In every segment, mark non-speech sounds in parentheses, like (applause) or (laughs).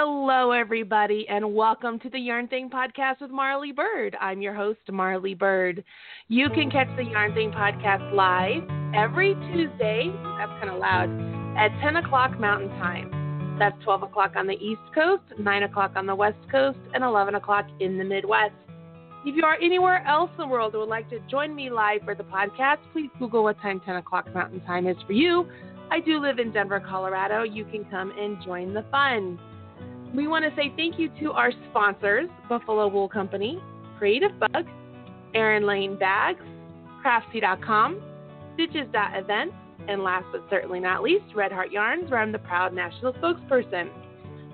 Hello, everybody, and welcome to the Yarn Thing podcast with Marly Bird. I'm your host, Marly Bird. You can catch the Yarn Thing podcast live every Tuesday, that's kind of loud, at 10 o'clock Mountain Time. That's 12 o'clock on the East Coast, 9 o'clock on the West Coast, and 11 o'clock in the Midwest. If you are anywhere else in the world and would like to join me live for the podcast, please Google what time 10 o'clock Mountain Time is for you. I do live in Denver, Colorado. You can come and join the fun. We want to say thank you to our sponsors Buffalo Wool Company, Creativebug, Erin Lane Bags, Craftsy.com, Stitches.events, and last but certainly not least, Red Heart Yarns, where I'm the proud national spokesperson.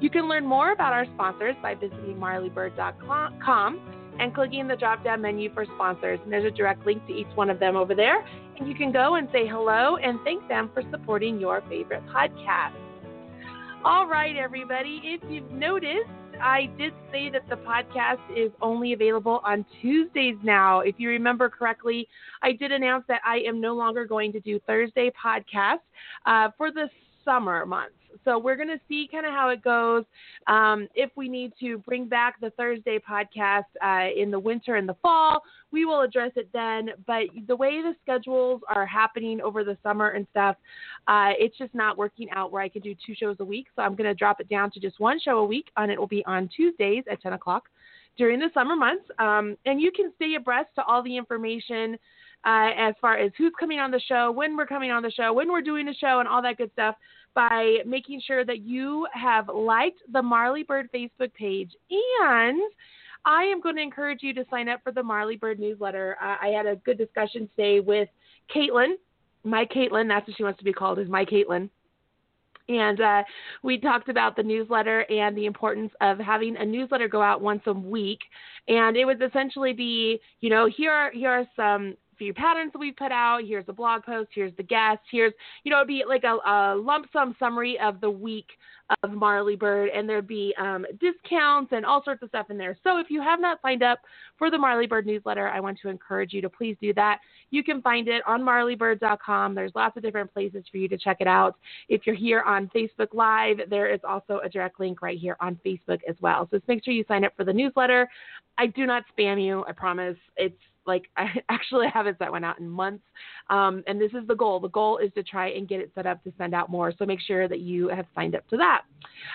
You can learn more about our sponsors by visiting marlybird.com and clicking the drop down menu for sponsors. And there's a direct link to each one of them over there. And you can go and say hello and thank them for supporting your favorite podcast. All right, everybody. If you've noticed, I did say that the podcast is only available on Tuesdays now. If you remember correctly, I did announce that I am no longer going to do Thursday podcasts uh, for the summer months. So we're going to see kind of how it goes. Um, if we need to bring back the Thursday podcast uh, in the winter and the fall, we will address it then. But the way the schedules are happening over the summer and stuff, uh, it's just not working out where I can do two shows a week. So I'm going to drop it down to just one show a week, and it will be on Tuesdays at 10 o'clock during the summer months. Um, and you can stay abreast to all the information uh, as far as who's coming on the show, when we're coming on the show, when we're doing the show, and all that good stuff by making sure that you have liked the Marly Bird Facebook page. And I am going to encourage you to sign up for the Marly Bird newsletter. Uh, I had a good discussion today with Caitlin, my Caitlin, that's what she wants to be called, is my Caitlin. And uh, we talked about the newsletter and the importance of having a newsletter go out once a week. And it would essentially be, you know, here are here are some few patterns that we've put out. Here's a blog post. Here's the guest. Here's, you know, it'd be like a, a lump sum summary of the week of Marly Bird, and there'd be um, discounts and all sorts of stuff in there. So if you have not signed up for the Marly Bird newsletter, I want to encourage you to please do that. You can find it on marlybird.com. There's lots of different places for you to check it out. If you're here on Facebook Live, there is also a direct link right here on Facebook as well. So just make sure you sign up for the newsletter. I do not spam you, I promise. It's like (laughs) I actually haven't sent one out in months. Um, and this is the goal. The goal is to try and get it set up to send out more. So make sure that you have signed up to that.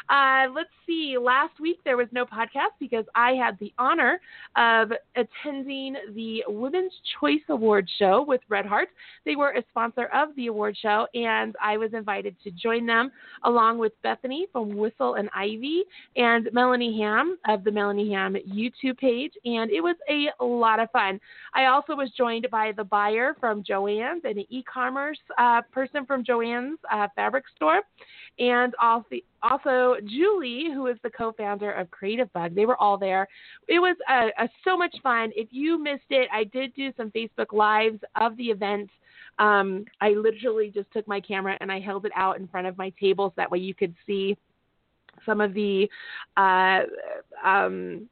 Uh, let's see. Last week there was no podcast because I had the honor of attending the Women's Choice Award show with Red Heart. They were a sponsor of the award show, and I was invited to join them along with Bethany from Whistle and Ivy and Melanie Ham of the Melanie Ham YouTube page. And it was a lot of fun. I also was joined by the buyer from Joann's and an e-commerce uh, person from Joann's uh, fabric store, and also also Julie, who is the co-founder of Creativebug. They were all there. It was uh, so much fun. If you missed it, I did do some Facebook lives of the event. Um, I literally just took my camera and I held it out in front of my table so that way you could see some of the uh, um,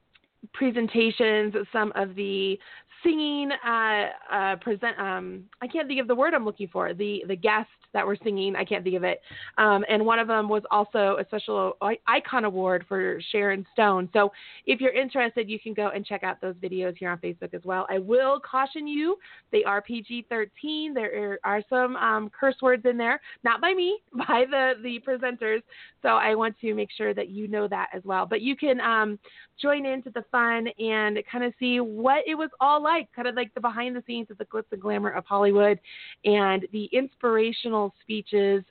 presentations, some of the singing uh, uh, present. Um, I can't think of the word I'm looking for. The the guests that were singing. I can't think of it. Um, and one of them was also a special icon award for Sharon Stone. So if you're interested, you can go and check out those videos here on Facebook as well. I will caution you, they are PG-13. There are some um, curse words in there, not by me, (laughs) by the the presenters. So I want to make sure that you know that as well. But you can um, join into the fun and kind of see what it was all like, kind of like the behind the scenes of the glitz and glamour of Hollywood and the inspirational speeches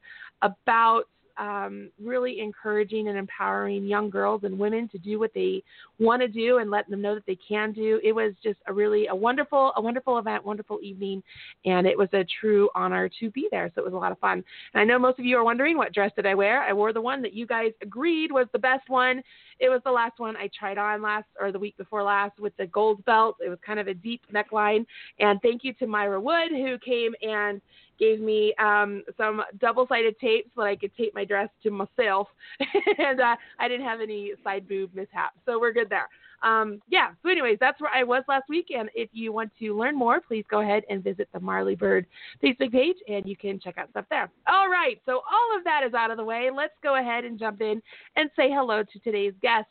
about um, really encouraging and empowering young girls and women to do what they want to do and letting them know that they can do. It was just a really a wonderful, a wonderful event, wonderful evening, and it was a true honor to be there. So it was a lot of fun. And I know most of you are wondering what dress did I wear. I wore the one that you guys agreed was the best one. It was the last one I tried on last or the week before last with the gold belt. It was kind of a deep neckline. And thank you to Myra Wood who came and gave me um, some double-sided tape so that I could tape my dress to myself, (laughs) and uh, I didn't have any side boob mishaps, so we're good there. Um, yeah. So, anyways, that's where I was last week, and if you want to learn more, please go ahead and visit the Marly Bird Facebook page, and you can check out stuff there. All right. So all of that is out of the way. Let's go ahead and jump in and say hello to today's guest.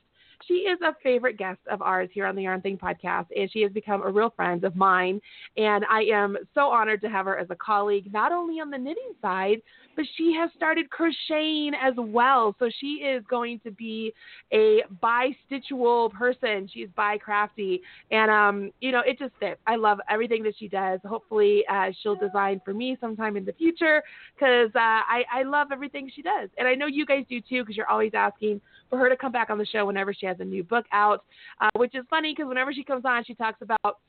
She is a favorite guest of ours here on the Yarn Thing podcast, and she has become a real friend of mine. And I am so honored to have her as a colleague, not only on the knitting side, but she has started crocheting as well. So she is going to be a bi stitchual person. She's bi crafty, and um, you know, it just fits. I love everything that she does. Hopefully, uh, she'll design for me sometime in the future because uh, I I love everything she does, and I know you guys do too because you're always asking for her to come back on the show whenever she has a new book out, uh, which is funny because whenever she comes on, she talks about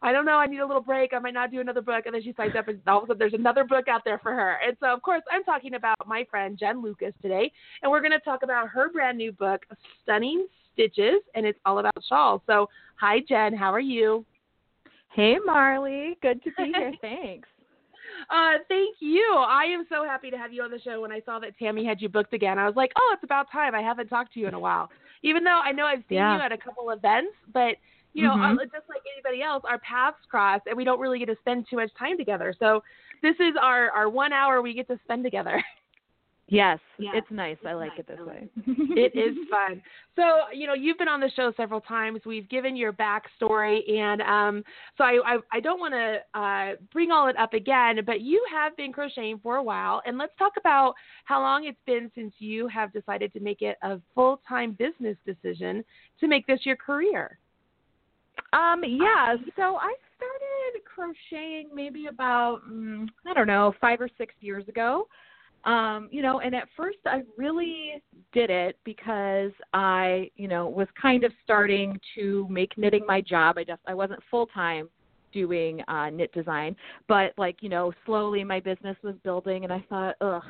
I don't know, I need a little break. I might not do another book. And then she signs up, and all of a sudden there's another book out there for her. And so, of course, I'm talking about my friend Jen Lucas today. And we're going to talk about her brand new book, Stunning Stitches, and it's all about shawls. So, hi, Jen. How are you? Hey, Marly. Good to be (laughs) here. Thanks. Uh, thank you. I am so happy to have you on the show. When I saw that Tammy had you booked again, I was like, oh, it's about time. I haven't talked to you in a while. Even though I know I've seen yeah. you at a couple events, but you know, mm-hmm. just like anybody else, our paths cross, and we don't really get to spend too much time together. So this is our our one hour we get to spend together. (laughs) Yes, yeah, it's nice. It's I like nice. it this way. (laughs) it is fun. So, you know, you've been on the show several times. We've given your backstory, and um, so I, I, I don't want to uh, bring all it up again, but you have been crocheting for a while, and let's talk about how long it's been since you have decided to make it a full time business decision to make this your career. Um, yeah. So I started crocheting maybe about mm, I don't know five or six years ago. Um, you know, and at first I really did it because I, you know, was kind of starting to make knitting my job. I just I wasn't full time doing uh knit design, but like, you know, slowly my business was building and I thought, ugh,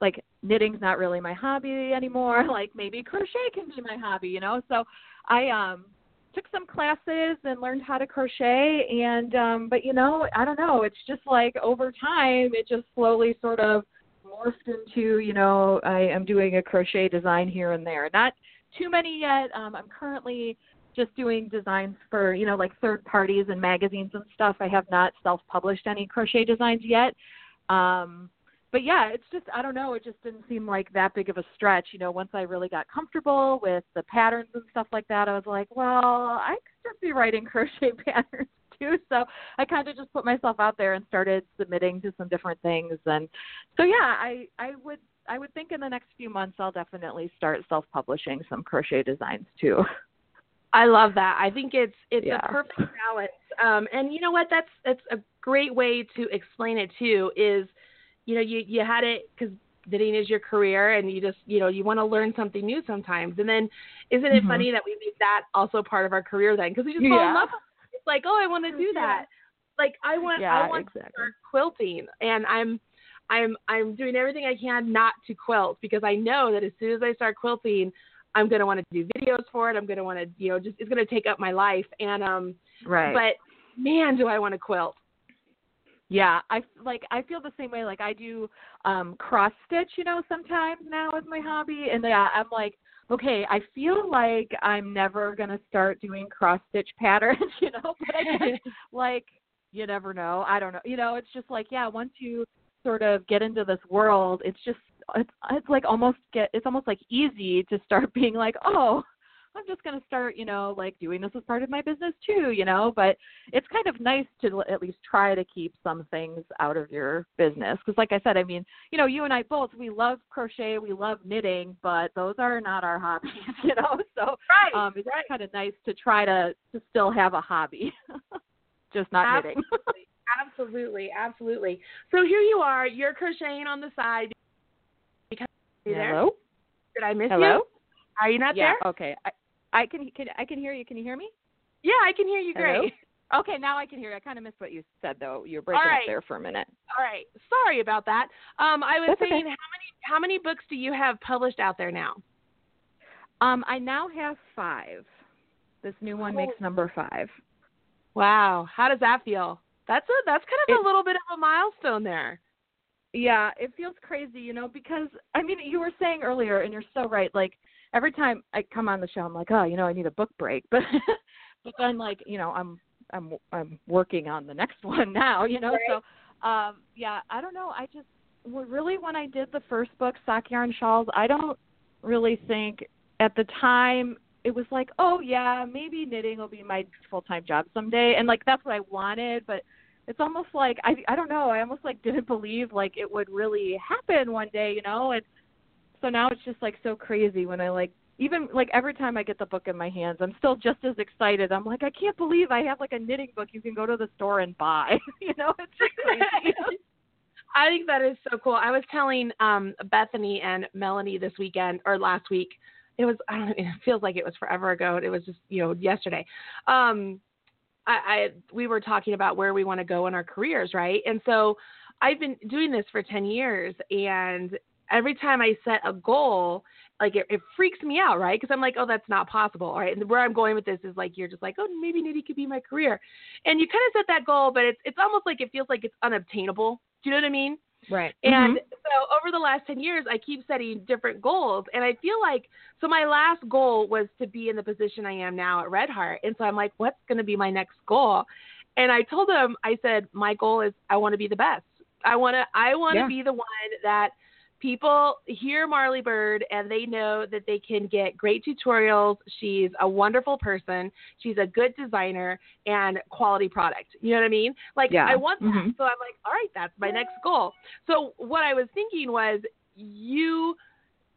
like knitting's not really my hobby anymore. (laughs) Like maybe crochet can be my hobby, you know? So I um took some classes and learned how to crochet and um but you know i don't know it's just like over time it just slowly sort of morphed into you know i am doing a crochet design here and there. Not too many yet. Um i'm currently just doing designs for you know like third parties and magazines and stuff. I have not self published any crochet designs yet. Um but yeah, it's just I don't know, it just didn't seem like that big of a stretch. You know, once I really got comfortable with the patterns and stuff like that, I was like, well, I could just be writing (laughs) crochet patterns too. (laughs) So I kind of just put myself out there and started submitting to some different things. And so yeah, I I would I would think in the next few months I'll definitely start self-publishing some crochet designs too. I love that. I think it's it's yeah. a perfect balance. Um, and you know what? That's that's a great way to explain it too. Is you know, you you had it because knitting is your career, and you just you know you want to learn something new sometimes. And then, isn't it mm-hmm. funny that we make that also part of our career then? Because we just fall yeah. in love. Like, oh, I want to do that. Yeah. Like I want yeah, I want exactly. to start quilting, and I'm I'm I'm doing everything I can not to quilt because I know that as soon as I start quilting, I'm gonna want to do videos for it. I'm gonna want to, you know, just it's gonna take up my life. And um, right. But man, do I want to quilt. Yeah, I like I feel the same way. Like I do um cross stitch, you know, sometimes now as my hobby, and yeah, I'm like, okay, I feel like I'm never gonna start doing cross stitch (laughs) patterns, you know, but I guess (laughs) like you never know. I don't know, you know. It's just like yeah, once you sort of get into this world, it's just it's it's like almost get it's almost like easy to start (laughs) being like, oh, I'm just going to start, you know, like doing this as part of my business too, you know, but it's kind of nice to at least try to keep some things out of your business. Because, like I said, I mean, you know, you and I both, we love crochet, we love knitting, but those are not our (laughs) hobbies, you know, so right, um, it's right. kind of nice to try to, to still have a hobby, (laughs) just not (laughs) absolutely, knitting. absolutely, absolutely. So here you are, you're crocheting on the side. Hello? Did I miss Hello? you? Are you not yeah, there? Okay. I, I can, can I can hear you. Can you hear me? Yeah, I can hear you Hello? great. (laughs) Okay, now I can hear you. I kind of missed what you said though. You were breaking right. up there for a minute. All right. Sorry about that. Um, I was That's saying, okay. how many how many books do you have published out there now? Um, I now have five. This new one makes number five. Wow. How does that feel? That's a that's kind of it, a little bit of a milestone there. Yeah, it feels crazy, you know, because I mean, you were saying earlier, and you're so right. Like every time I come on the show, I'm like, oh, you know, I need a book break, (laughs) but but then like, you know, I'm I'm I'm working on the next (laughs) one now, you know. Right. So, um, yeah, I don't know. I just really when I did the first book, Sock Yarn Shawls, I don't really think at the time it was like, oh yeah, maybe knitting will be my full time job someday, and like that's what I wanted, but it's almost like I I don't know. I almost like didn't believe like it would really happen one day, you know. And so now it's just like so crazy when I like even like every time I get the book in my hands, I'm still just as excited. I'm like, I can't believe I have like a knitting book you can go to the store and buy. (laughs) you know, it's just crazy. (laughs) I think that is so cool. I was telling um Bethany and Melanie this weekend or last week. It was I don't know, it feels like it was forever ago. It was just, you know, yesterday. Um I, I we were talking about where we want to go in our careers, right? And so I've been doing this for 10 years and every time I set a goal, like it, it freaks me out, right? Because I'm like, oh, that's not possible, right? And where I'm going with this is like you're just like, oh, maybe knitting could be my career, and you kind of set that goal, but it's it's almost like it feels like it's unobtainable. Do you know what I mean? Right. And mm-hmm. so over the last 10 years, I keep setting different goals. And I feel like, so my last goal was to be in the position I am now at Red Heart. And so I'm like, what's going to be my next goal? And I told them, I said, my goal is I want to be the best. I want to, I want to yeah. be the one that people hear Marly Bird and they know that they can get great tutorials. She's a wonderful person. She's a good designer and quality product. You know what I mean? Like yeah. I want that. Mm-hmm. So I'm like, all right, that's my next goal. So what I was thinking was you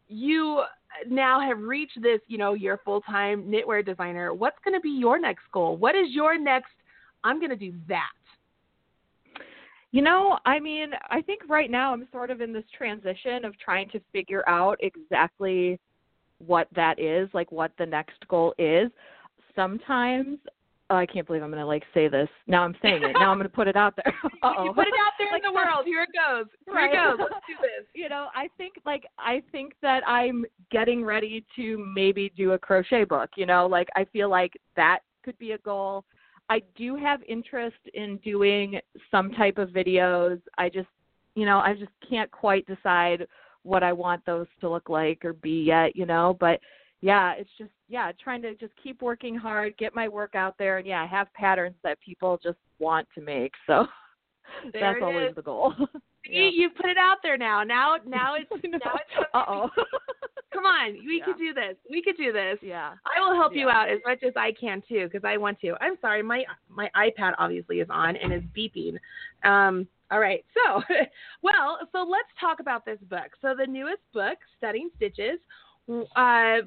you now have reached this, you know, you're full-time knitwear designer. What's going to be your next goal? What is your next I'm going to do that. You know, I mean, I think right now I'm sort of in this transition of trying to figure out exactly what that is, like what the next goal is. Sometimes oh, I can't believe I'm going to like say this. Now I'm saying it. Now I'm going to put it out there. (laughs) You oh. put it out there like, in the world. Here it goes. Here right. it goes. Let's (laughs) do this. You know, I think like I think that I'm getting ready to maybe do a crochet book, you know, like I feel like that could be a goal. I do have interest in doing some type of videos. I just, you know, I just can't quite decide what I want those to look like or be yet, you know, but yeah, it's just yeah, trying to just keep working hard, get my work out there and yeah, have patterns that people just want to make. So (laughs) (laughs) there that's always is. the goal. (laughs) You, you put it out there now. Now, (laughs) now it's now it's. Uh oh. Come on, we Yeah. could do this. We could do this. yeah. I will help you out as much as I can too, because I want to. I'm sorry, my my iPad obviously is on and is beeping. Um, all right, so well, so let's talk about this book. So the newest book, Stunning Stitches. Uh,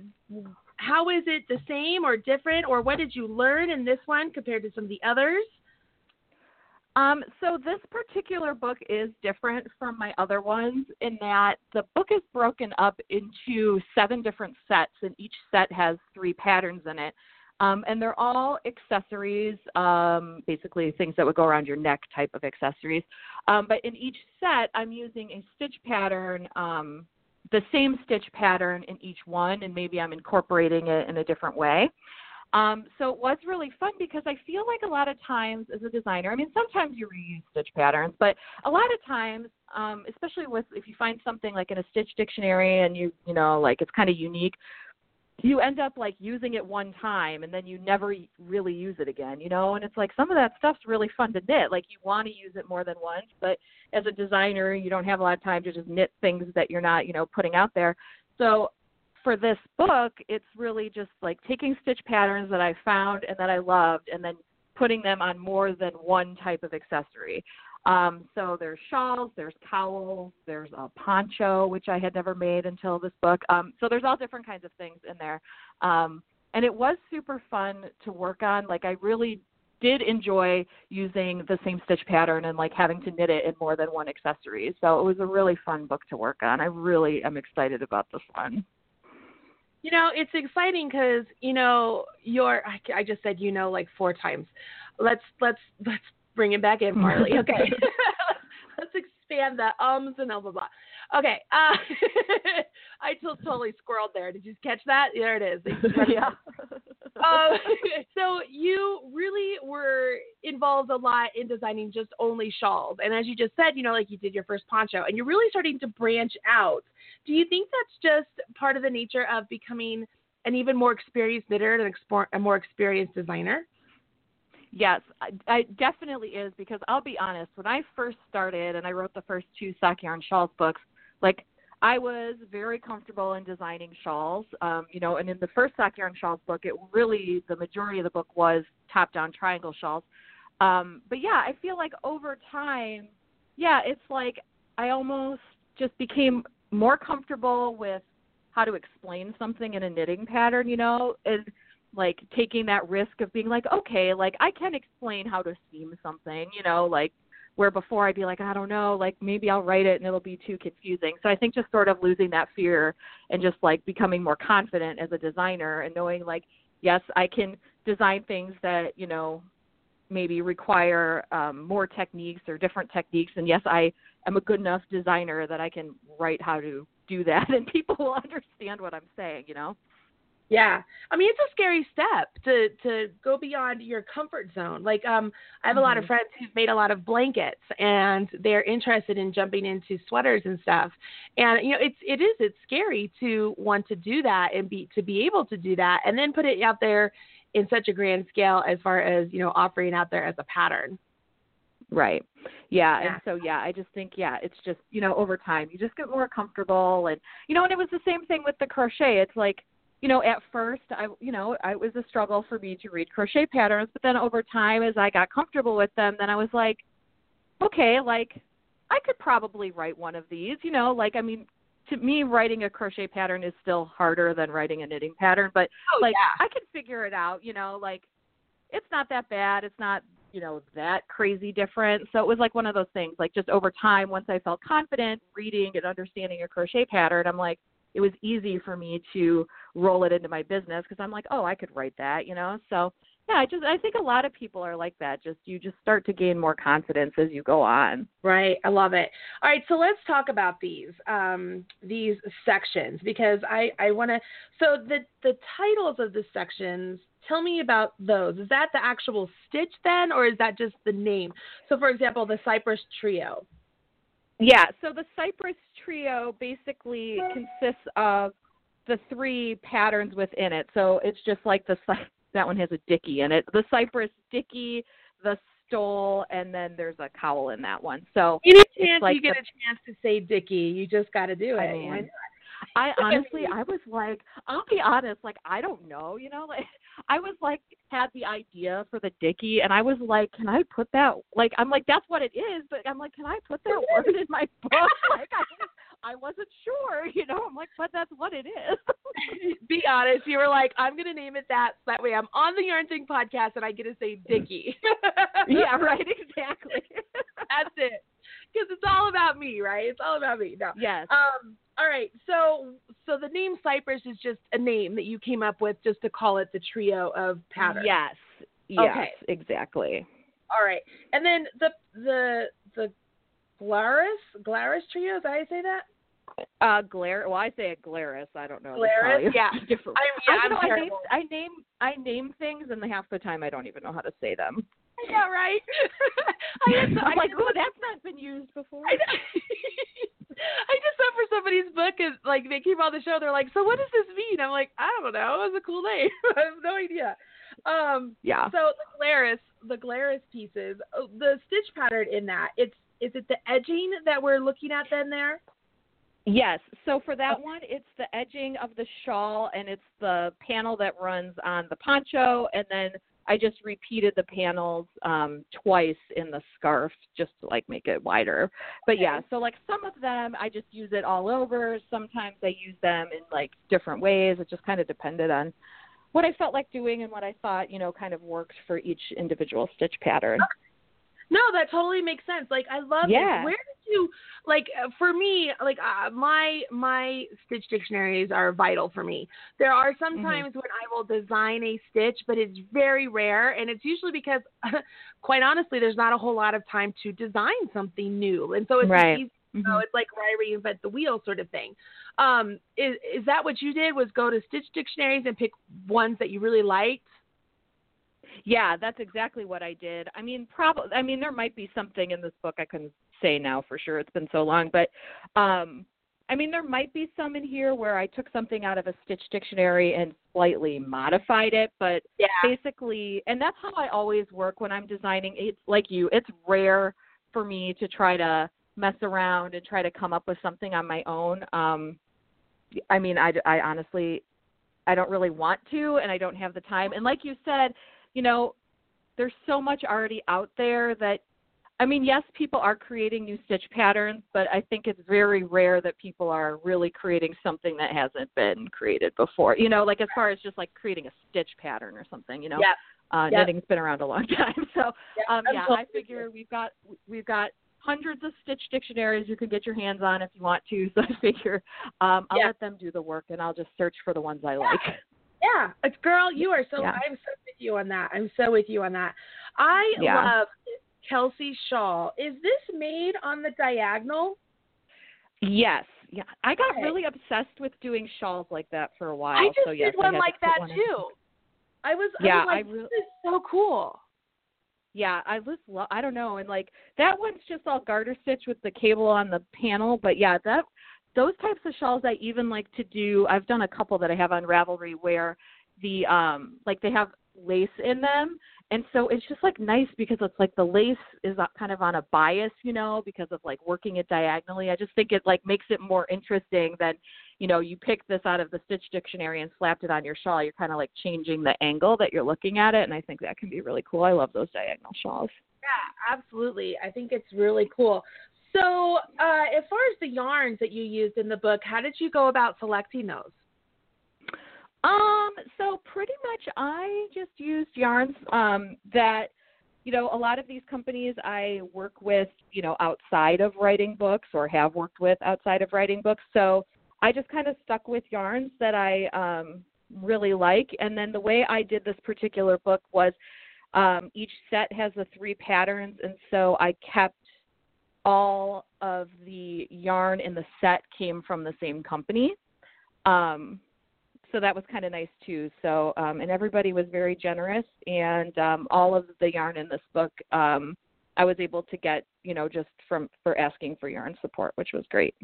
how is it the same or different, or what did you learn in this one compared to some of the others? Um, so this particular book is different from my other ones in that the book is broken up into seven different sets, and each set has three patterns in it. Um, and they're all accessories, um, basically things that would go around your neck type of accessories. Um, but in each set, I'm using a stitch pattern, um, the same stitch pattern in each one, and maybe I'm incorporating it in a different way. Um, so it was really fun because I feel like a lot of times as a designer, I mean, sometimes you reuse stitch patterns, but a lot of times, um, especially with if you find something like in a stitch dictionary and you, you know, like it's kind of unique, you end up like using it one time and then you never really use it again, you know? And it's like some of that stuff's really fun to knit. Like you want to use it more than once, but as a designer, you don't have a lot of time to just knit things that you're not, you know, putting out there. So for this book, it's really just like taking stitch patterns that I found and that I loved and then putting them on more than one type of accessory. Um, so there's shawls, there's cowls, there's a poncho, which I had never made until this book. Um, so there's all different kinds of things in there. Um, and it was super fun to work on. Like I really did enjoy using the same stitch pattern and like having to knit it in more than one accessory. So it was a really fun book to work on. I really am excited about this one. You know, it's exciting because you know you're. I, I just said you know like four times. Let's let's (laughs) let's bring it back in, Marly. (laughs) Okay, (laughs) let's expand the ums and blah blah blah. Okay, uh, I t- totally squirreled there. Did you catch that? There it is. yeah. um, so you really were involved a lot in designing just only shawls, and as you just said, you know, like you did your first poncho, and you're really starting to branch out. Do you think that's just part of the nature of becoming an even more experienced knitter and a more experienced designer? Yes, I, I definitely is because I'll be honest. When I first started and I wrote the first two sock yarn shawls books, like I was very comfortable in designing shawls. Um, you know, and in the first sock yarn shawls book, it really the majority of the book was top down triangle shawls. Um, but yeah, I feel like over time, yeah, it's like I almost just became more comfortable with how to explain something in a knitting pattern, you know, and like taking that risk of being like, okay, like I can explain how to seam something, you know, like where before I'd be like, I don't know, like maybe I'll write it and it'll be too confusing. So I think just sort of losing that fear and just like becoming more confident as a designer and knowing like, yes, I can design things that, you know, maybe require um, more techniques or different techniques. And yes, I am a good enough designer that I can write how to do that (laughs) and people will understand what I'm saying, you know? Yeah. I mean, it's a scary step to to go beyond your comfort zone. Like um I have mm-hmm. a lot of mm-hmm. friends who've made a lot of blankets and they're interested in jumping into sweaters and stuff. And you know, it's it is it's scary to want to do that and be to be able to do that and then put it out there in such a grand scale as far as, you know, offering out there as a pattern. Right. Yeah. yeah. And so yeah, I just think yeah, it's just, you know, over time you just get more comfortable and you know, and it was the same thing with the crochet. It's like you know, at first, I, you know, it was a struggle for me to read crochet patterns, but then over time, as I got comfortable with them, then I was like, okay, like I could probably write one of these, you know, like I mean, to me, writing a crochet pattern is still harder than writing a knitting pattern, but oh, like yeah. I can figure it out, you know, like it's not that bad, it's not you know that crazy different so it was like one of those things like just over time once i felt confident reading and understanding a crochet pattern i'm like it was easy for me to roll it into my business because I'm like, oh, I could write that, you know. So yeah, I just I think a lot of people are like that. Just you just start to gain more confidence as you go on. Right. I love it. All right, so let's talk about these um, these sections because I I want to. So the the titles of the sections. Tell me about those. Is that the actual stitch then, or is that just the name? So, for example, the Cypress Trio. Yeah, so the Cypress Trio basically consists of the three patterns within it. So it's just like the that one has a dicky in it. The Cypress dicky, the stole, and then there's a cowl in that one. So any chance like you get the, a chance to say dicky, you just got to do it. I mean, I (laughs) honestly, I was like, I'll be honest, like I don't know, you know, (laughs) like I was like had the idea for the Dicky, and I was like, can I put that? Like I'm like that's what it is, but I'm like, can I put that word in my (laughs) book? Like I, I wasn't sure, you know. I'm like, but that's what it is. be honest, you were like, I'm gonna name it that. So that way, I'm on the Yarn Thing podcast, and I get to say Dicky. yeah, right, exactly. that's it because it's all about me, right? It's all about me. No. Yes. Um. All right. So, so the name Cypress is just a name that you came up with just to call it the trio of patterns. Yes. Yes. Okay. Exactly. All right. And then the the the Glarus Glarus trio. Is that how you say that? Uh, Glare. Well, I say it Glarus. I don't know. Glarus. Yeah. (laughs) Different. I'm, yeah, I, I'm know, I name I name I name things, and the half the time I don't even know how to say them. Yeah, right. (laughs) I am like, oh, that's not been used before. I, (laughs) I just saw for somebody's book, and like they came on the show, they're like, "So what does this mean?" I'm like, "I don't know. It was a cool name. (laughs) I have no idea." Um, yeah. So the Glarus, the Glarus pieces, oh, the stitch pattern in that, it's is it the edging that we're looking at then there? Yes. So for that one, it's the edging of the shawl, and it's the panel that runs on the poncho, and then I just repeated the panels um, twice in the scarf just to like make it wider. But yeah, so like some of them I just use it all over. Sometimes I use them in like different ways. It just kind of depended on what I felt like doing and what I thought, you know, kind of worked for each individual stitch pattern. No, that totally makes sense. Like I love yeah. It. Where did you like for me like uh, my my stitch dictionaries are vital for me. There are some mm-hmm. times when I will design a stitch, but it's very rare and it's usually because (laughs) quite honestly there's not a whole lot of time to design something new. And so it's right. easy Mm-hmm. So it's like why reinvent the wheel sort of thing. Um, is is that what you did? Was go to Stitch dictionaries and pick ones that you really liked? Yeah, that's exactly what I did. I mean, probably. I mean, there might be something in this book I couldn't say now for sure. It's been so long, but um, I mean, there might be some in here where I took something out of a Stitch dictionary and slightly modified it, but Yeah. basically, and that's how I always work when I'm designing. It's like you. It's rare for me to try to mess around and try to come up with something on my own. Um, I mean, I, I honestly, I don't really want to, and I don't have the time. And like you said, you know, there's so much already out there that, I mean, yes, people are creating new stitch patterns, but I think it's very rare that people are really creating something that hasn't been created before. You know, like as far as just like creating a stitch pattern or something. You know, Yep. uh, Yep. knitting's been around a long (laughs) time, so Yep, um, yeah, I figure we've got we've got hundreds of stitch dictionaries you can get your hands on if you want to. (laughs) So I figure um, I'll let them do the work, and I'll just search for the ones I like. (laughs) Yeah, it's girl, you are so. Yeah. I'm so with you on that. I'm so with you on that. I Yeah. love Kelsey's shawl. Is this made on the diagonal? Yes, yeah, I got Okay. really obsessed with doing shawls like that for a while. I just so yes, did one like that one too. I was. I Yeah, was like, I re- this is so cool. Yeah, I just love. I don't know, and like that one's just all garter stitch with the cable on the panel. But yeah, that those types of shawls I even like to do. I've done a couple that I have on Ravelry where the um like they have lace in them, and so it's just like nice because it's like the lace is kind of on a bias, you know, because of like working it diagonally. I just think it like makes it more interesting than you know you pick this out of the stitch dictionary and slapped it on your shawl. You're kind of like changing the angle that you're looking at it, and I think that can be really cool. I love those diagonal shawls. Yeah, absolutely. I think it's really cool. So, uh, as far as the yarns that you used in the book, how did you go about selecting those? Um, so pretty much I just used yarns um that you know, a lot of these companies I work with, you know, outside of writing books or have worked with outside of writing books. So I just kind of stuck with yarns that I um really like and then the way I did this particular book was um each set has the three patterns and so I kept all of the yarn in the set came from the same company. Um so that was kind of nice too. So, um, and everybody was very generous, and um, all of the yarn in this book, um, I was able to get, you know, just from for asking for yarn support, which was great.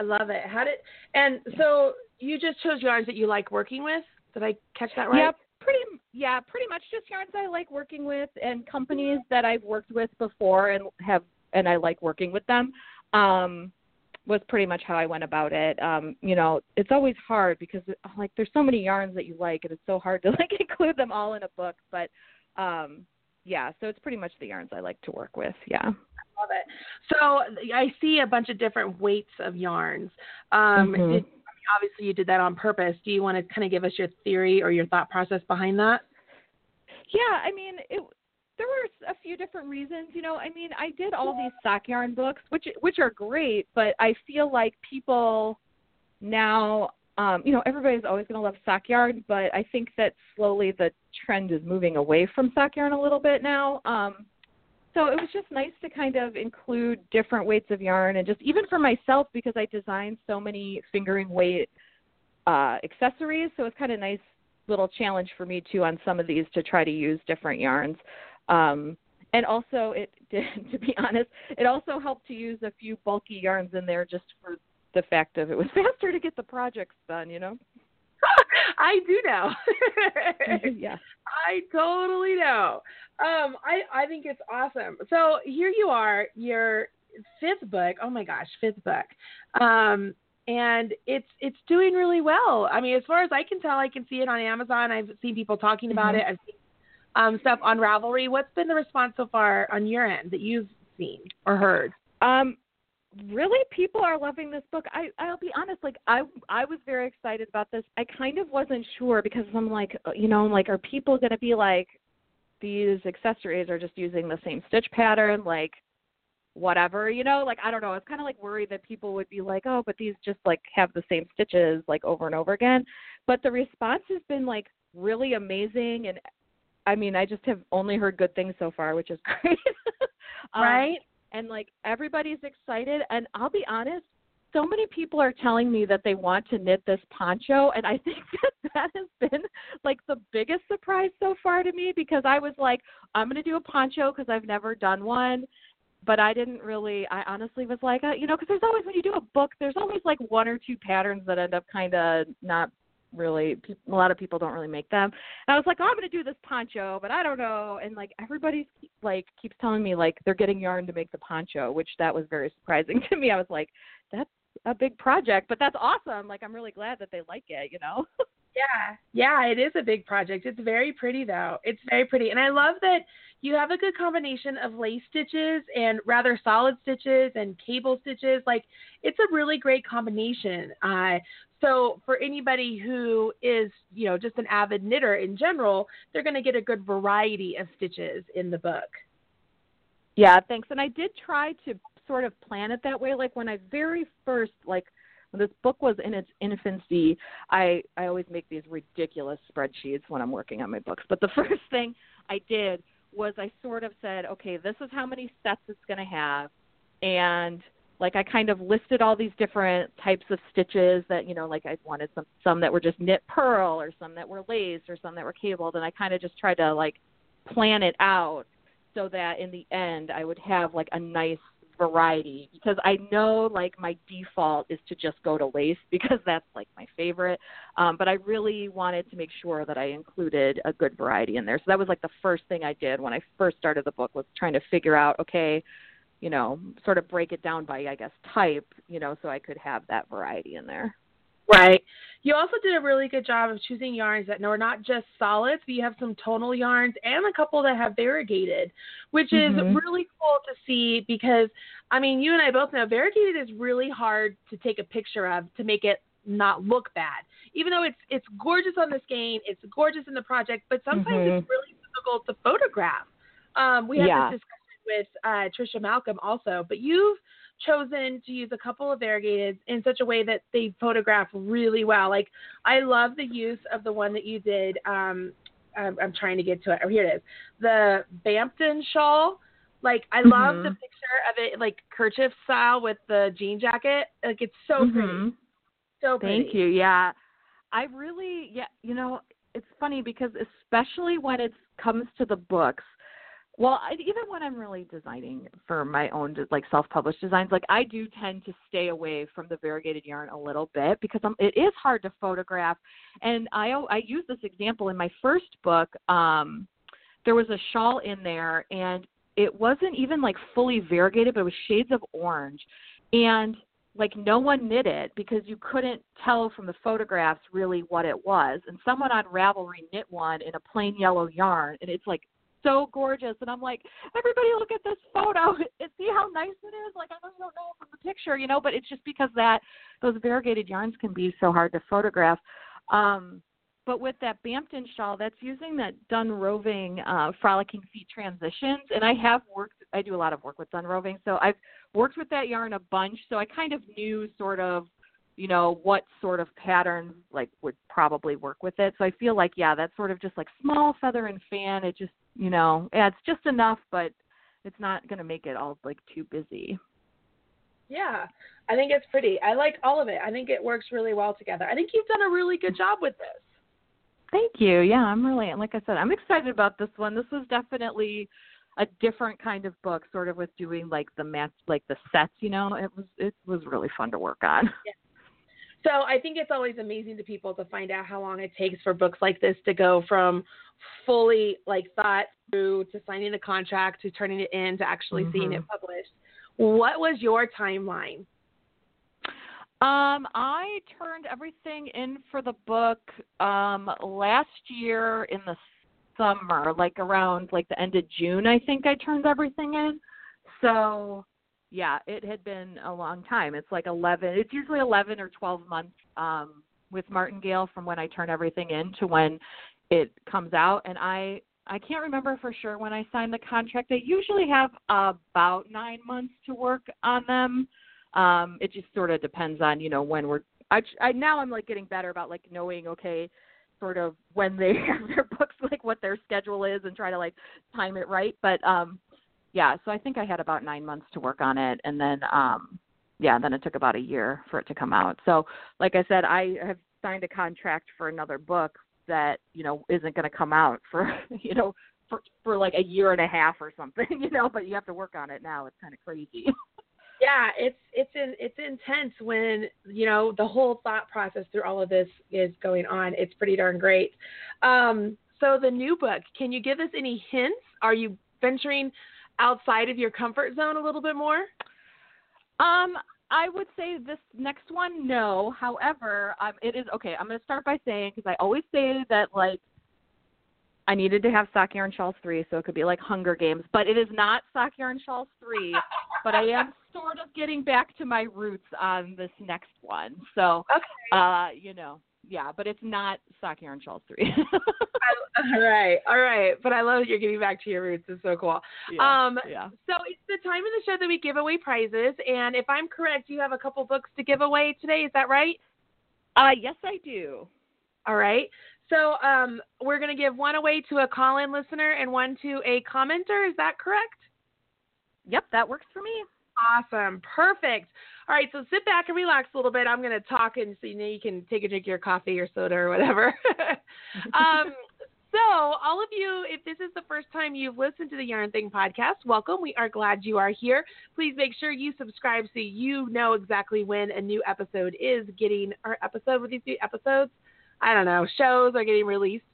I love it. How did and so you just chose yarns that you like working with? Did I catch that right? Yeah, pretty. Yeah, pretty much just yarns I like working with, and companies that I've worked with before, and have, and I like working with them. Um, was pretty much how I went about it. Um, you know, it's always hard because like there's so many yarns that you like and it's so hard to (laughs) like include them all in a book, but um yeah, so it's pretty much the yarns I like to work with. Yeah. I love it. So I see a bunch of different weights of yarns. Um, Mhm. did, obviously, you did that on purpose. Do you want to kind of give us your theory or your thought process behind that? Yeah, I mean, it there were a few different reasons, you know. I mean, I did all these sock yarn books, which which are great, but I feel like people now um, you know, everybody's always going to love sock yarn, but I think that slowly the trend is moving away from sock yarn a little bit now. Um, so it was just nice to kind of include different weights of yarn and just even for myself because I designed so many fingering weight uh, accessories. So it's kind of nice little challenge for me too on some of these to try to use different yarns. Um, and also, it (laughs) to be honest, it also helped to use a few bulky yarns in there just for the fact of it was (laughs) faster to get the projects done. You know. (laughs) I do know. yeah. I totally know. Um, I I think it's awesome. So here you are, your fifth book. Oh my gosh, fifth book. Um, and it's it's doing really well. I mean, as far as I can tell, I can see it on Amazon. I've seen people talking about Mhm. it. I've seen um, stuff on Ravelry. What's been the response so far on your end that you've seen or heard? Um, really, people are loving this book. I I'll be honest, like I I was very excited about this. I kind of wasn't sure because I'm like, uh, you know, I'm like, are people going to be like, these accessories are just using the same stitch pattern, like whatever, you know, like I don't know. I was kind of like worried that people would be like, oh, but these just like have the same stitches like over and over again. But the response has been like really amazing, and I mean, I just have only heard good things so far, which is (laughs) great. Um, right? and like everybody's excited and I'll be honest, so many people are telling me that they want to knit this poncho and I (laughs) think that that has been like the biggest surprise so far to me because I was like I'm going to do a poncho because I've never done one but I didn't really I honestly was like uh, you know because there's always when you do a book there's always like one or two patterns that end up kind of not really a lot of people don't really make them. And i was like oh i'm going to do this poncho but i don't know. And like everybody's like keeps telling me like they're getting yarn to make the poncho which that was very surprising (laughs) to me. I was like that's a big project but that's awesome. Like i'm really glad that they like it you know? (laughs) Yeah. Yeah it is a big project. It's very pretty though. It's very pretty. And i love that you have a good combination of lace stitches and rather solid stitches and cable stitches. Like it's a really great combination. Uh, so for anybody who is, you know, just an avid knitter in general, they're going to get a good variety of stitches in the book. Yeah, thanks. And I did try to sort of plan it that way. Like when I very first, like when this book was in its infancy, I I always make these ridiculous spreadsheets when I'm working on my books. But the (laughs) first thing I did was I sort of said, okay, this is how many sets it's going to have, and like I kind of listed all these different types of stitches that you know, like I wanted some some that were just knit purl, or some that were lace, or some that were cabled, and I kind of just tried to like plan it out so that in the end I would have like a nice variety because I know like my default is to just go to lace (laughs) because that's like my favorite. Um, but I really wanted to make sure that I included a good variety in there. So that was like the first thing I did when I first started the book was trying to figure out, okay, you know, sort of break it down by I guess type, you know, so I could have that variety in there. Right. You also did a really good job of choosing yarns that are not just solids, but you have some tonal yarns and a couple that have variegated, which mm-hmm. is really cool to see because, I mean, you and I both know variegated is really hard to take a picture of to make it not look bad. Even though it's it's gorgeous on the skein, it's gorgeous in the project, but sometimes mm-hmm. it's really difficult to photograph. Um, we had yeah. this discussion with uh, Trisha Malcolm also, but you've chosen to use a couple of variegateds in such a way that they photograph really well. Like I love the use of the one that you did. Um, I'm, I'm trying to get to it. Oh, here it is. The Bampton shawl. Like I love mm-hmm. the picture of it, like kerchief style with the jean jacket. Like it's so mm-hmm. pretty. So pretty. Thank you. Yeah, I really, yeah, you know, it's funny because especially when it comes to the books, well, I, even when I'm really designing for my own like self-published designs, like I do tend to stay away from the variegated yarn a little bit because I'm, it is hard to photograph. And I I use this example in my first book. Um, there was a shawl in there, and it wasn't even like fully variegated, but it was shades of orange, and like no one knit it because you couldn't tell from the photographs really what it was. And someone on Ravelry knit one in a plain yellow yarn, and it's like so gorgeous. And I'm like, everybody look at this photo (laughs) and see how nice it is. Like I know you don't know from the picture, you know, but it's just because that those variegated yarns can be so hard to photograph. Um, but with that Bampton shawl, that's using that Dun uh, Frolicking Feet transitions, and I have worked. I do a lot of work with Dun so I've worked with that yarn a bunch. So I kind of knew sort of you know what sort of patterns like would probably work with it. So i feel like yeah that's sort of just like small feather and fan. It just you know yeah it's just enough but it's not going to make it all like too busy. Yeah. I think it's pretty. I like all of it. I think it works really well together. I think you've done a really good job with this. Thank you. Yeah i'm really like i said i'm excited about this one. This was definitely a different kind of book sort of with doing like the match like the sets you know? It was it was really fun to work on. Yeah. So I think it's always amazing to people to find out how long it takes for books like this to go from fully like thought through to signing a contract to turning it in to actually mm-hmm. seeing it published. What was your timeline? Um, I turned everything in for the book um, last year in the summer, like around like the end of June. I think I turned everything in. So yeah, it had been a long time. It's like 11, it's usually 11 or 12 months um, with Martingale from when I turn everything in to when it comes out. And I, I can't remember for sure when I signed the contract. I usually have about nine months to work on them. Um, it just sort of depends on, you know, when we're, I, I now I'm like getting better about like knowing, okay, sort of when they (laughs) have their books, like what their schedule is and try to like time it right. But, um, yeah, so I think I had about nine months to work on it, and then um, yeah, then it took about a year for it to come out. So, like I said, I have signed a contract for another book that you know isn't going to come out for (laughs) you know for for like a year and a half or something, (laughs) you know. But you have to work on it now. It's kind of crazy. (laughs) yeah, it's it's in, it's intense when you know the whole thought process through all of this is going on. It's pretty darn great. Um, so the new book, can you give us any hints? Are you venturing outside of your comfort zone a little bit more? Um, I would say this next one, no. However, um, it is okay. I'm going to start by saying because I always say that like I needed to have Sock Yarn Shawls three, so it could be like Hunger Games, but it is not Sock Yarn Shawls three. but I am sort of getting back to my roots on this next one. So, okay. uh, you know, yeah, but it's not Sock Yarn Shawls three. (laughs) all right, all right. But I love that you're getting back to your roots. It's so cool. Yeah, um, yeah. So it's the time of the show that we give away prizes, and if I'm correct, you have a couple books to give away today. Is that right? Uh, yes, I do. All right. So um, we're going to give one away to a call-in listener and one to a commenter. Is that correct? Yep, that works for me. Awesome. Perfect. All right, so sit back and relax a little bit. I'm going to talk and so you know you can take a drink of your coffee or soda or whatever. (laughs) um, so, all of you, if this is the first time you've listened to the Yarn Thing podcast, welcome. We are glad you are here. Please make sure you subscribe so you know exactly when a new episode is getting, or episode with these new episodes, I don't know, shows are getting released.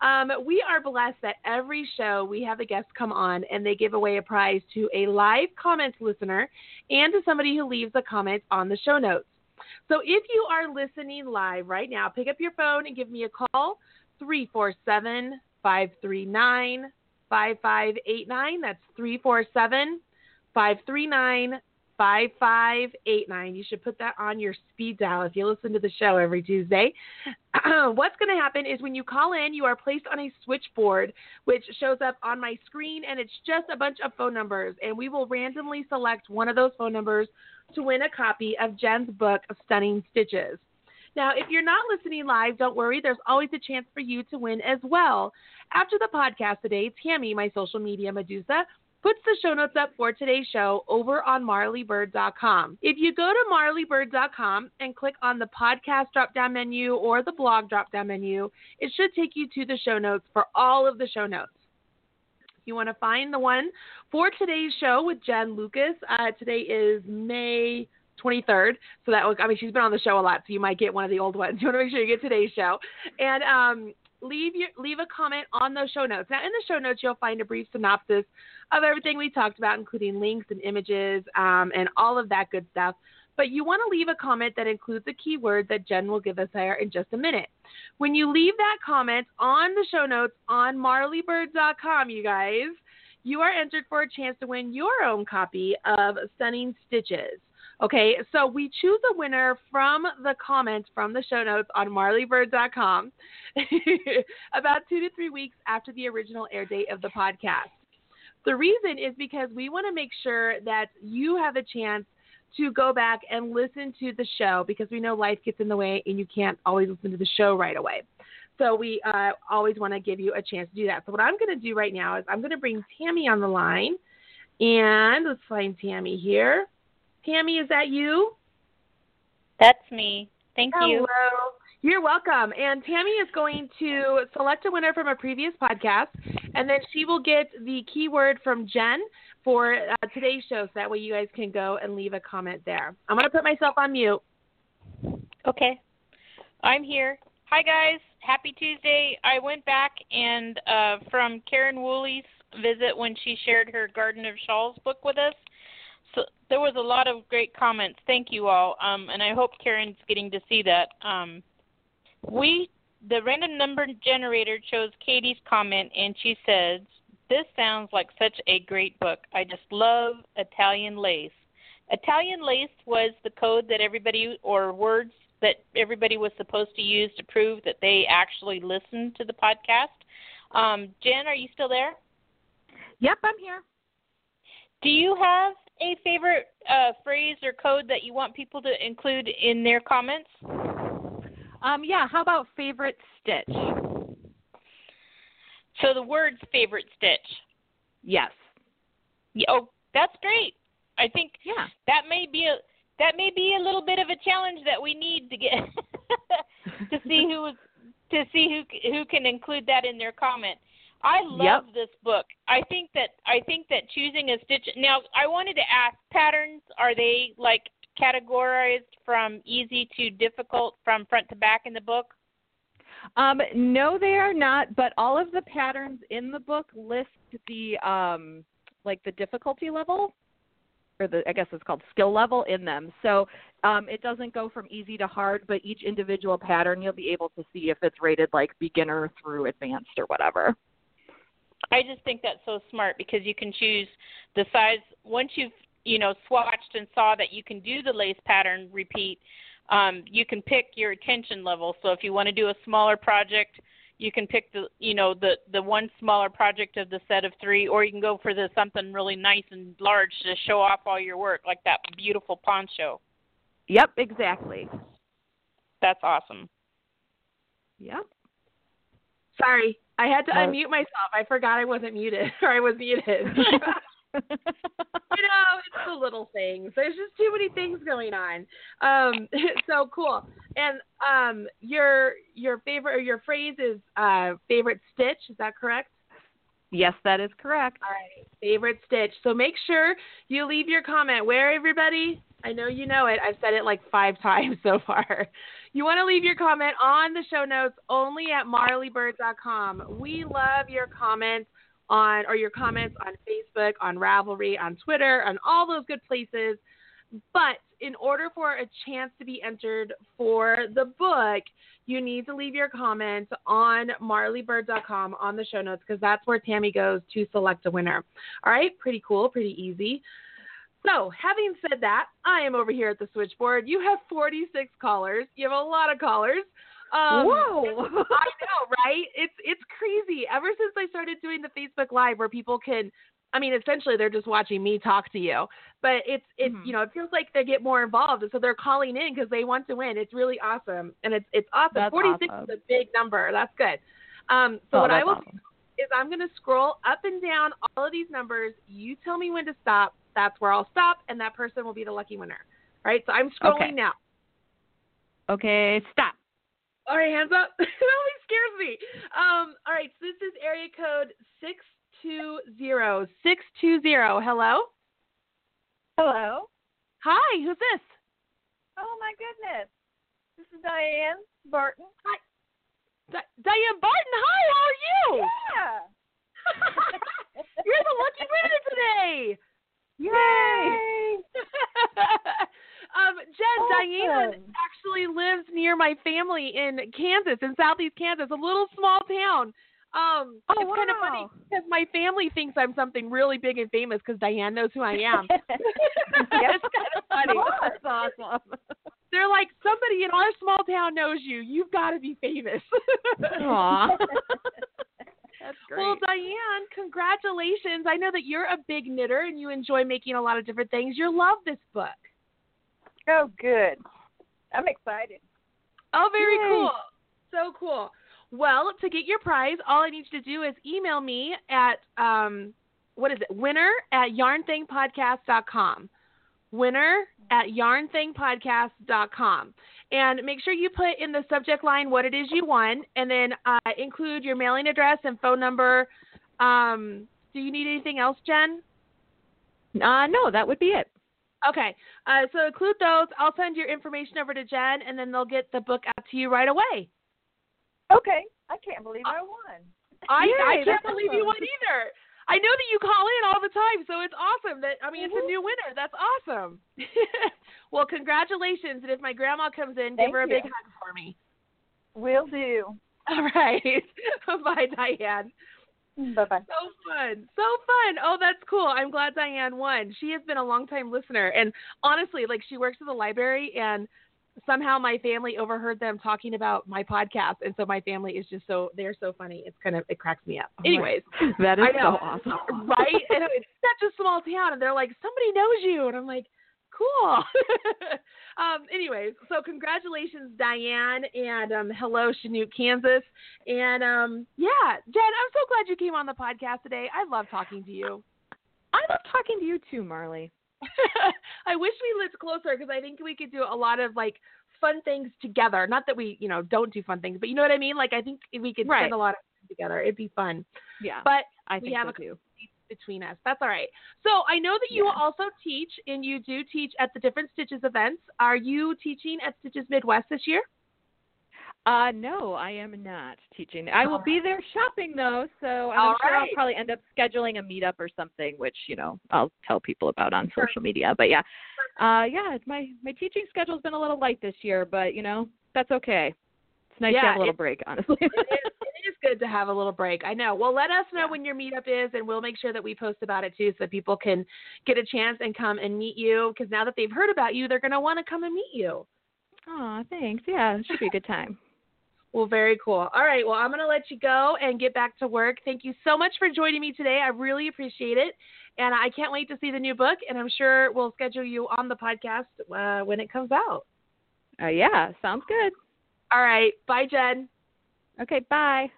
Um, we are blessed that every show we have a guest come on and they give away a prize to a live comments listener and to somebody who leaves a comment on the show notes. So if you are listening live right now, pick up your phone and give me a call 347 539 5589. That's 347 539 5589. You should put that on your speed dial if you listen to the show every Tuesday. (clears throat) What's going to happen is when you call in, you are placed on a switchboard, which shows up on my screen, and it's just a bunch of phone numbers. And we will randomly select one of those phone numbers to win a copy of Jen's book, of Stunning Stitches. Now, if you're not listening live, don't worry. There's always a chance for you to win as well. After the podcast today, Tammy, my social media Medusa, puts the show notes up for today's show over on marlybird.com. If you go to marlybird.com and click on the podcast drop down menu or the blog drop down menu, it should take you to the show notes for all of the show notes. You want to find the one for today's show with Jen Lucas. Uh, today is May 23rd. So that was, I mean, she's been on the show a lot, so you might get one of the old ones. (laughs) You want to make sure you get today's show. And um, leave your leave a comment on those show notes. Now, in the show notes, you'll find a brief synopsis of everything we talked about, including links and images um, and all of that good stuff. But you want to leave a comment that includes a keyword that Jen will give us there in just a minute. When you leave that comment on the show notes on marlybird.com, you guys, you are entered for a chance to win your own copy of Stunning Stitches. Okay, so we choose a winner from the comments from the show notes on marlybird.com (laughs) about two to three weeks after the original air date of the podcast. The reason is because we want to make sure that you have a chance to go back and listen to the show because we know life gets in the way and you can't always listen to the show right away. So we uh, always want to give you a chance to do that. So what I'm going to do right now is I'm going to bring Tammy on the line, and let's find Tammy here. Tammy, is that you? That's me. Thank you. Hello. you. You're welcome. And Tammy is going to select a winner from a previous podcast, and then she will get the keyword from Jen for uh, today's show, so that way you guys can go and leave a comment there. I'm going to put myself on mute. Okay. I'm here. Hi, guys. Happy Tuesday. I went back and uh, from Karen Whooley's visit when she shared her Garden of Shawls book with us. So there was a lot of great comments. Thank you all. Um, and I hope Karen's getting to see that. Um, we the random number generator chose Katie's comment and she says, This sounds like such a great book. I just love Italian lace. Italian lace was the code that everybody or words that everybody was supposed to use to prove that they actually listened to the podcast. Um, Jen, are you still there? Yep, I'm here. Do you have a favorite uh, phrase or code that you want people to include in their comments? Um, yeah, how about favorite stitch? So the words favorite stitch. Yes. Oh, that's great. I think Yeah. that may be a that may be a little bit of a challenge that we need to get (laughs) to see (laughs) who to see who who can include that in their comment. I love Yep. this book. I think that I think that choosing a stitch. Now, I wanted to ask patterns. Are they like categorized from easy to difficult from front to back in the book? Um, no, they are not. But all of the patterns in the book list the um, like the difficulty level, or the I guess it's called skill level in them. So um, it doesn't go from easy to hard, but each individual pattern you'll be able to see if it's rated like beginner through advanced or whatever. I just think that's so smart because you can choose the size once you've you know swatched and saw that you can do the lace pattern repeat. Um, you can pick your attention level. So if you want to do a smaller project, you can pick the you know the the one smaller project of the set of three, or you can go for the something really nice and large to show off all your work, like that beautiful poncho. Yep, exactly. That's awesome. Yep. Sorry, I had to unmute myself. I forgot I wasn't muted, (laughs) or I was muted. (laughs) (laughs) you know, it's the little things. There's just too many things going on. Um, so cool. And um, your your favorite or your phrase is uh, favorite stitch. Is that correct? yes, that is correct. All right, favorite stitch. So make sure you leave your comment. Where everybody? I know you know it. I've said it like five times so far. You want to leave your comment on the show notes only at marlybird.com. We love your comments on or your comments on Facebook, on Ravelry, on Twitter, on all those good places. But in order for a chance to be entered for the book, you need to leave your comments on marlybird.com on the show notes because that's where Tammy goes to select a winner. All right, pretty cool, pretty easy. So, having said that, I am over here at the switchboard. You have 46 callers. You have a lot of callers. Um, Whoa. (laughs) I know, right? It's it's crazy. Ever since I started doing the Facebook Live, where people can, I mean, essentially they're just watching me talk to you, but it's it's Mhm. you know it feels like they get more involved, and so they're calling in because they want to win. It's really awesome, and it's it's awesome. That's 46 awesome. is a big number. That's good. Um, so Oh, what I will awesome. is I'm going to scroll up and down all of these numbers. You tell me when to stop. That's where I'll stop, and that person will be the lucky winner. All right, so I'm scrolling Okay. now. Okay, stop. All right, hands up. (laughs) it always scares me. Um, all right, so this is area code 620. 620. Hello? Hello. Hi, who's this? Oh my goodness. This is Diane Barton. Di- Diane Barton. Hi, how are you? Yeah. (laughs) (laughs) You're the lucky winner today. Yay! (laughs) um, Jen, Diane Awesome. actually lives near my family in Kansas, in southeast Kansas, a little small town. Um, Oh, it's kind of funny because my family thinks I'm something really big and famous because Diane knows who I (laughs) am. it's kind of funny. That's awesome. They're like, somebody in our small town knows you. You've got to be famous. Aw. (laughs) That's great. Well, Diane, congratulations. I know that you're a big knitter and you enjoy making a lot of different things. You'll love this book. oh, good. I'm excited. Oh, very Yay. cool. So cool. Well, to get your prize, all I need you to do is email me at um, what is it? Winner at yarnthingpodcast.com. Winner at yarnthingpodcast.com. And make sure you put in the subject line what it is you won, and then uh, include your mailing address and phone number. Um, do you need anything else, Jen? uh, no, that would be it. Okay. Uh, so include those. I'll send your information over to Jen, and then they'll get the book out to you right away. Okay. I can't believe I won. I, Yay, I can't that's believe you won either. I know that you call in all the time, so it's awesome. That I mean, it's a mm-hmm. new winner. That's awesome. (laughs) well, congratulations! And if my grandma comes in, give her a you. big hug for me. Will do. All right. (laughs) Bye, Diane. Bye bye. So fun. So fun. Oh, that's cool. I'm glad Diane won. She has been a longtime listener. And honestly, like she works at the library and somehow my family overheard them talking about my podcast. And so my family is just so, they're so funny. It's kind of, it cracks me up. Anyways, (laughs) That is so awesome. (laughs) right? And it's such a small town. And they're like, somebody knows you. And I'm like, cool. (laughs) um, anyways, so congratulations, Diane. And um, hello, Chanute, Kansas. And um, yeah, Jen, I'm so glad you came on the podcast today. I love talking to you. I'm love talking to you too, Marly. (laughs) I wish we lived closer because I think we could do a lot of like fun things together. Not that we, you know, don't do fun things, but you know what I mean? Like I think we could Right. spend a lot of time together. It'd be fun. Yeah, But I we think have so a too. between us. That's all right. So I know that you Yeah. also teach and you do teach at the different Stitches events. Are you teaching at Stitches Midwest this year? Uh, no, I am not teaching. I will be there shopping though, so I'm All sure right. I'll probably end up scheduling a meetup or something, which you know I'll tell people about on social media. But yeah, uh, yeah, my my teaching schedule's been a little light this year, but you know that's okay. It's nice Yeah, to have a little break, (laughs) honestly. it, is, it is good to have a little break. I know. Well, let us know Yeah. when your meetup is, and we'll make sure that we post about it too, so that people can get a chance and come and meet you. Because now that they've heard about you, they're going to want to come and meet you. Oh, thanks. Yeah, it should be a good time. Well, very cool. All right. Well, I'm going to let you go and get back to work. Thank you so much for joining me today. I really appreciate it. And I can't wait to see the new book. And I'm sure we'll schedule you on the podcast uh, when it comes out. Uh, yeah, sounds good. All right. Bye, Jen. Okay, bye.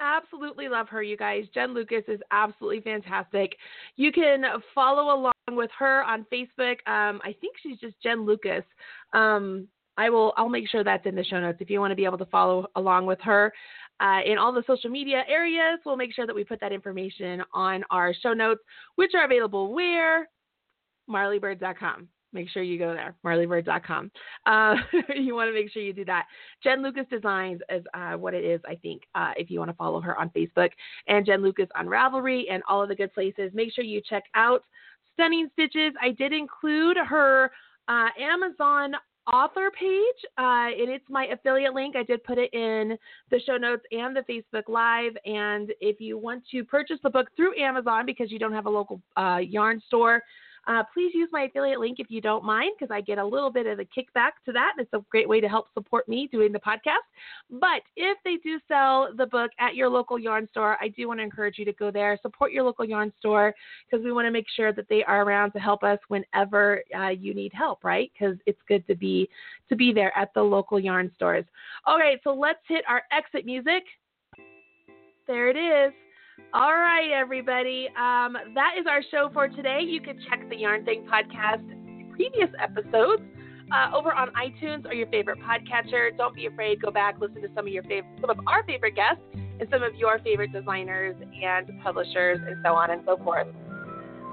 Absolutely love her, you guys. Jen Lucas is absolutely fantastic. You can follow along with her on Facebook. Um, I think she's just Jen Lucas. Um, I will. I'll make sure that's in the show notes if you want to be able to follow along with her uh, in all the social media areas. We'll make sure that we put that information on our show notes, which are available where marlybird.com. Make sure you go there, marlybird.com. Uh, (laughs) you want to make sure you do that. Jen Lucas Designs is uh, what it is, I think, uh, if you want to follow her on Facebook. And Jen Lucas on Ravelry and all of the good places. Make sure you check out Stunning Stitches. I did include her uh, Amazon author page, uh, and it's my affiliate link. I did put it in the show notes and the Facebook Live. And if you want to purchase the book through Amazon because you don't have a local uh, yarn store, uh, please use my affiliate link if you don't mind, because I get a little bit of a kickback to that. It's a great way to help support me doing the podcast. But if they do sell the book at your local yarn store, I do want to encourage you to go there, support your local yarn store, because we want to make sure that they are around to help us whenever uh, you need help, right? Because it's good to be to be there at the local yarn stores. All right, so let's hit our exit music. There it is. All right, everybody. Um, that is our show for today. You can check the Yarn Thing podcast previous episodes uh, over on iTunes or your favorite podcatcher. Don't be afraid. Go back, listen to some of your favorite, some of our favorite guests, and some of your favorite designers and publishers, and so on and so forth.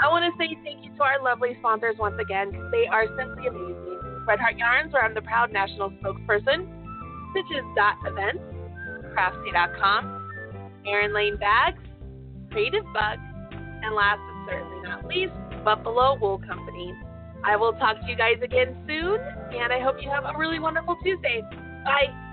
I want to say thank you to our lovely sponsors once again they are simply amazing. Red Heart Yarns, where I'm the proud national spokesperson. Stitches.events, Craftsy.com, Erin Lane Bags, Creative Bug, and last but certainly not least, Buffalo Wool Company. I will talk to you guys again soon, and I hope you have a really wonderful Tuesday. Bye.